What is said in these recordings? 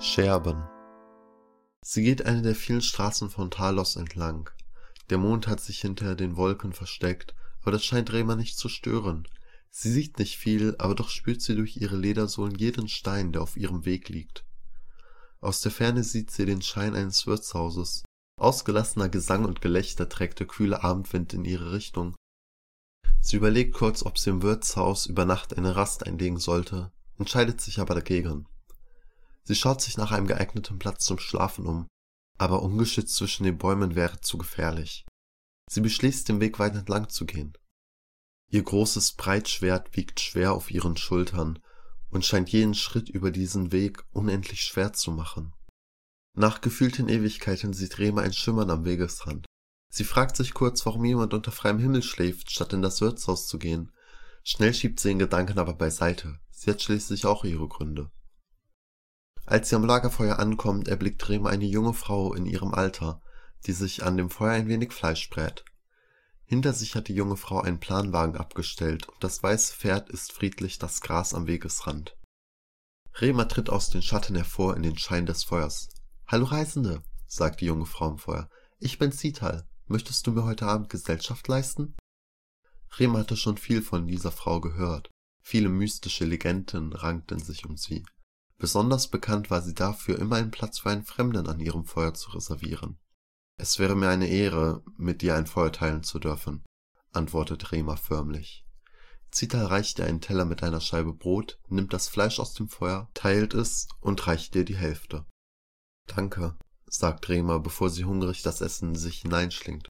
Scherben Sie geht eine der vielen Straßen von Talos entlang. Der Mond hat sich hinter den Wolken versteckt, aber das scheint Rema nicht zu stören. Sie sieht nicht viel, aber doch spürt sie durch ihre Ledersohlen jeden Stein, der auf ihrem Weg liegt. Aus der Ferne sieht sie den Schein eines Wirtshauses. Ausgelassener Gesang und Gelächter trägt der kühle Abendwind in ihre Richtung. Sie überlegt kurz, ob sie im Wirtshaus über Nacht eine Rast einlegen sollte, entscheidet sich aber dagegen. Sie schaut sich nach einem geeigneten Platz zum Schlafen um, aber ungeschützt zwischen den Bäumen wäre zu gefährlich. Sie beschließt, den Weg weiter entlang zu gehen. Ihr großes Breitschwert wiegt schwer auf ihren Schultern und scheint jeden Schritt über diesen Weg unendlich schwer zu machen. Nach gefühlten Ewigkeiten sieht Rema ein Schimmern am Wegesrand. Sie fragt sich kurz, warum jemand unter freiem Himmel schläft, statt in das Wirtshaus zu gehen. Schnell schiebt sie den Gedanken aber beiseite. Sie hat schließlich auch ihre Gründe. Als sie am Lagerfeuer ankommt, erblickt Rema eine junge Frau in ihrem Alter, die sich an dem Feuer ein wenig Fleisch brät. Hinter sich hat die junge Frau einen Planwagen abgestellt und das weiße Pferd isst friedlich das Gras am Wegesrand. Rema tritt aus den Schatten hervor in den Schein des Feuers. Hallo Reisende, sagt die junge Frau im Feuer. Ich bin Zital. Möchtest du mir heute Abend Gesellschaft leisten? Rema hatte schon viel von dieser Frau gehört. Viele mystische Legenden rankten sich um sie. Besonders bekannt war sie dafür, immer einen Platz für einen Fremden an ihrem Feuer zu reservieren. Es wäre mir eine Ehre, mit dir ein Feuer teilen zu dürfen, antwortet Rema förmlich. Zita reicht ihr einen Teller mit einer Scheibe Brot, nimmt das Fleisch aus dem Feuer, teilt es und reicht dir die Hälfte. Danke, sagt Rema, bevor sie hungrig das Essen sich hineinschlingt.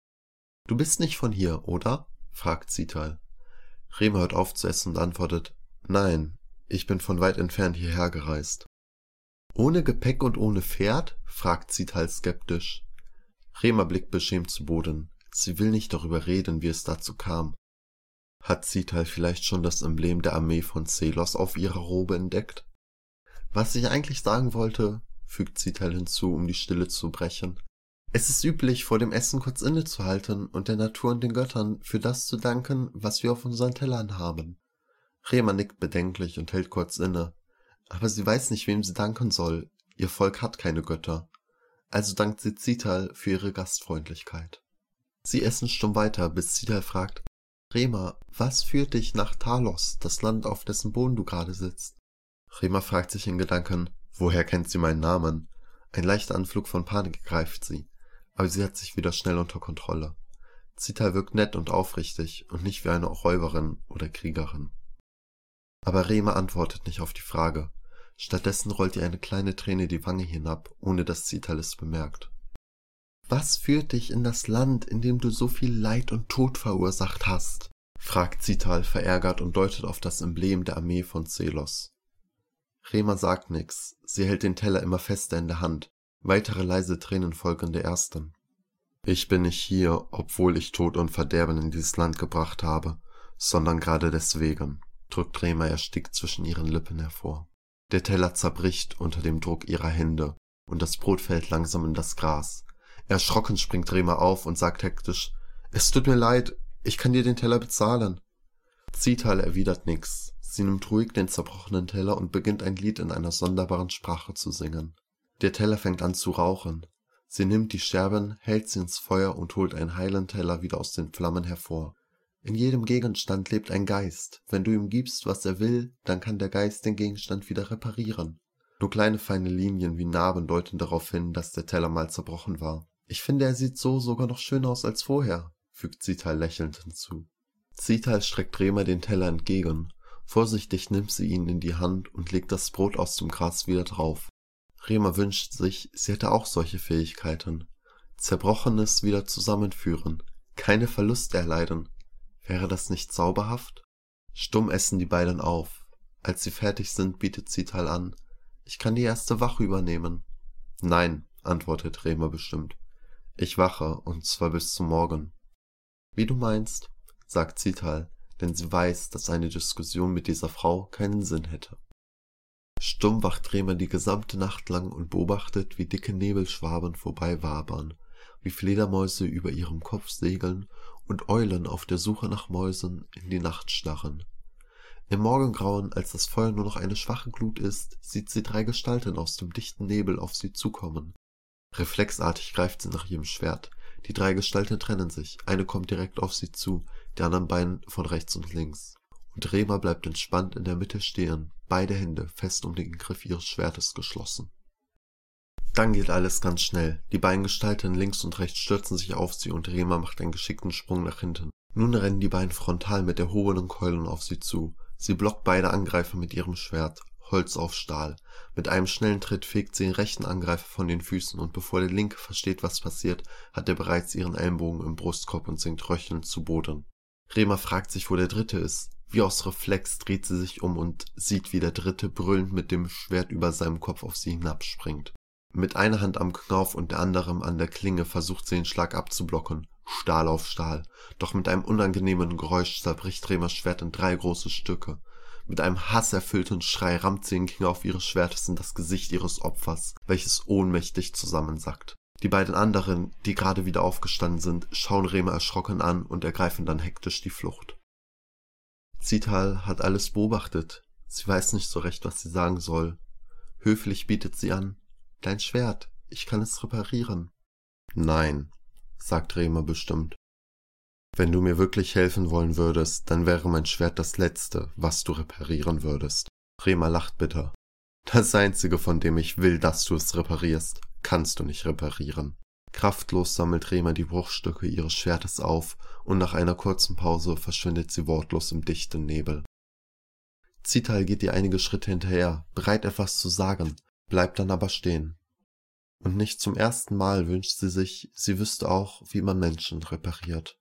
Du bist nicht von hier, oder? fragt Zital. Rema hört auf zu essen und antwortet, Nein, ich bin von weit entfernt hierher gereist. Ohne Gepäck und ohne Pferd? fragt Zital skeptisch. Rema blickt beschämt zu Boden. Sie will nicht darüber reden, wie es dazu kam. Hat Zital vielleicht schon das Emblem der Armee von Celos auf ihrer Robe entdeckt? Was ich eigentlich sagen wollte, fügt Zital hinzu, um die Stille zu brechen. Es ist üblich, vor dem Essen kurz innezuhalten und der Natur und den Göttern für das zu danken, was wir auf unseren Tellern haben. Rema nickt bedenklich und hält kurz inne. Aber sie weiß nicht, wem sie danken soll. Ihr Volk hat keine Götter also dankt sie Zital für ihre Gastfreundlichkeit. Sie essen stumm weiter, bis Zital fragt, Rema, was führt dich nach Talos, das Land, auf dessen Boden du gerade sitzt? Rema fragt sich in Gedanken, woher kennt sie meinen Namen? Ein leichter Anflug von Panik greift sie, aber sie hat sich wieder schnell unter Kontrolle. Zital wirkt nett und aufrichtig und nicht wie eine Räuberin oder Kriegerin. Aber Rema antwortet nicht auf die Frage. Stattdessen rollt ihr eine kleine Träne die Wange hinab, ohne dass Zital es bemerkt. Was führt dich in das Land, in dem du so viel Leid und Tod verursacht hast? fragt Zital verärgert und deutet auf das Emblem der Armee von Celos. Rema sagt nix, sie hält den Teller immer fester in der Hand. Weitere leise Tränen folgen der ersten. Ich bin nicht hier, obwohl ich Tod und Verderben in dieses Land gebracht habe, sondern gerade deswegen, drückt Rema erstickt zwischen ihren Lippen hervor. Der Teller zerbricht unter dem Druck ihrer Hände, und das Brot fällt langsam in das Gras. Erschrocken springt Rema auf und sagt hektisch, es tut mir leid, ich kann dir den Teller bezahlen. Zital erwidert nix. Sie nimmt ruhig den zerbrochenen Teller und beginnt ein Lied in einer sonderbaren Sprache zu singen. Der Teller fängt an zu rauchen. Sie nimmt die Scherben, hält sie ins Feuer und holt einen heilen Teller wieder aus den Flammen hervor. In jedem Gegenstand lebt ein Geist. Wenn du ihm gibst, was er will, dann kann der Geist den Gegenstand wieder reparieren. Nur kleine feine Linien wie Narben deuten darauf hin, dass der Teller mal zerbrochen war. Ich finde, er sieht so sogar noch schöner aus als vorher, fügt Zital lächelnd hinzu. Zital streckt Rema den Teller entgegen. Vorsichtig nimmt sie ihn in die Hand und legt das Brot aus dem Gras wieder drauf. Rema wünscht sich, sie hätte auch solche Fähigkeiten. Zerbrochenes wieder zusammenführen, keine Verluste erleiden, Wäre das nicht zauberhaft? Stumm essen die beiden auf. Als sie fertig sind, bietet Zital an. Ich kann die erste Wache übernehmen. Nein, antwortet Remer bestimmt. Ich wache, und zwar bis zum Morgen. Wie du meinst, sagt Zital, denn sie weiß, dass eine Diskussion mit dieser Frau keinen Sinn hätte. Stumm wacht Remer die gesamte Nacht lang und beobachtet, wie dicke Nebelschwaben vorbeiwabern, wie Fledermäuse über ihrem Kopf segeln und Eulen auf der Suche nach Mäusen in die Nacht starren. Im Morgengrauen, als das Feuer nur noch eine schwache Glut ist, sieht sie drei Gestalten aus dem dichten Nebel auf sie zukommen. Reflexartig greift sie nach ihrem Schwert. Die drei Gestalten trennen sich. Eine kommt direkt auf sie zu, die anderen beiden von rechts und links. Und Rema bleibt entspannt in der Mitte stehen, beide Hände fest um den Griff ihres Schwertes geschlossen. Dann geht alles ganz schnell. Die beiden Gestalten links und rechts stürzen sich auf sie und Rema macht einen geschickten Sprung nach hinten. Nun rennen die beiden frontal mit erhobenen Keulen auf sie zu. Sie blockt beide Angreifer mit ihrem Schwert. Holz auf Stahl. Mit einem schnellen Tritt fegt sie den rechten Angreifer von den Füßen und bevor der linke versteht, was passiert, hat er bereits ihren Ellenbogen im Brustkorb und sinkt röchelnd zu Boden. Rema fragt sich, wo der dritte ist. Wie aus Reflex dreht sie sich um und sieht, wie der dritte brüllend mit dem Schwert über seinem Kopf auf sie hinabspringt. Mit einer Hand am Knauf und der anderen an der Klinge versucht sie den Schlag abzublocken. Stahl auf Stahl. Doch mit einem unangenehmen Geräusch zerbricht Remers Schwert in drei große Stücke. Mit einem hasserfüllten Schrei rammt sie den Knauf ihres Schwertes in das Gesicht ihres Opfers, welches ohnmächtig zusammensackt. Die beiden anderen, die gerade wieder aufgestanden sind, schauen Rema erschrocken an und ergreifen dann hektisch die Flucht. Zital hat alles beobachtet. Sie weiß nicht so recht, was sie sagen soll. Höflich bietet sie an. Dein Schwert, ich kann es reparieren. Nein, sagt Rema bestimmt. Wenn du mir wirklich helfen wollen würdest, dann wäre mein Schwert das letzte, was du reparieren würdest. Rema lacht bitter. Das einzige, von dem ich will, dass du es reparierst, kannst du nicht reparieren. Kraftlos sammelt Rema die Bruchstücke ihres Schwertes auf und nach einer kurzen Pause verschwindet sie wortlos im dichten Nebel. Zital geht ihr einige Schritte hinterher, bereit etwas zu sagen, bleibt dann aber stehen. Und nicht zum ersten Mal wünscht sie sich, sie wüsste auch, wie man Menschen repariert.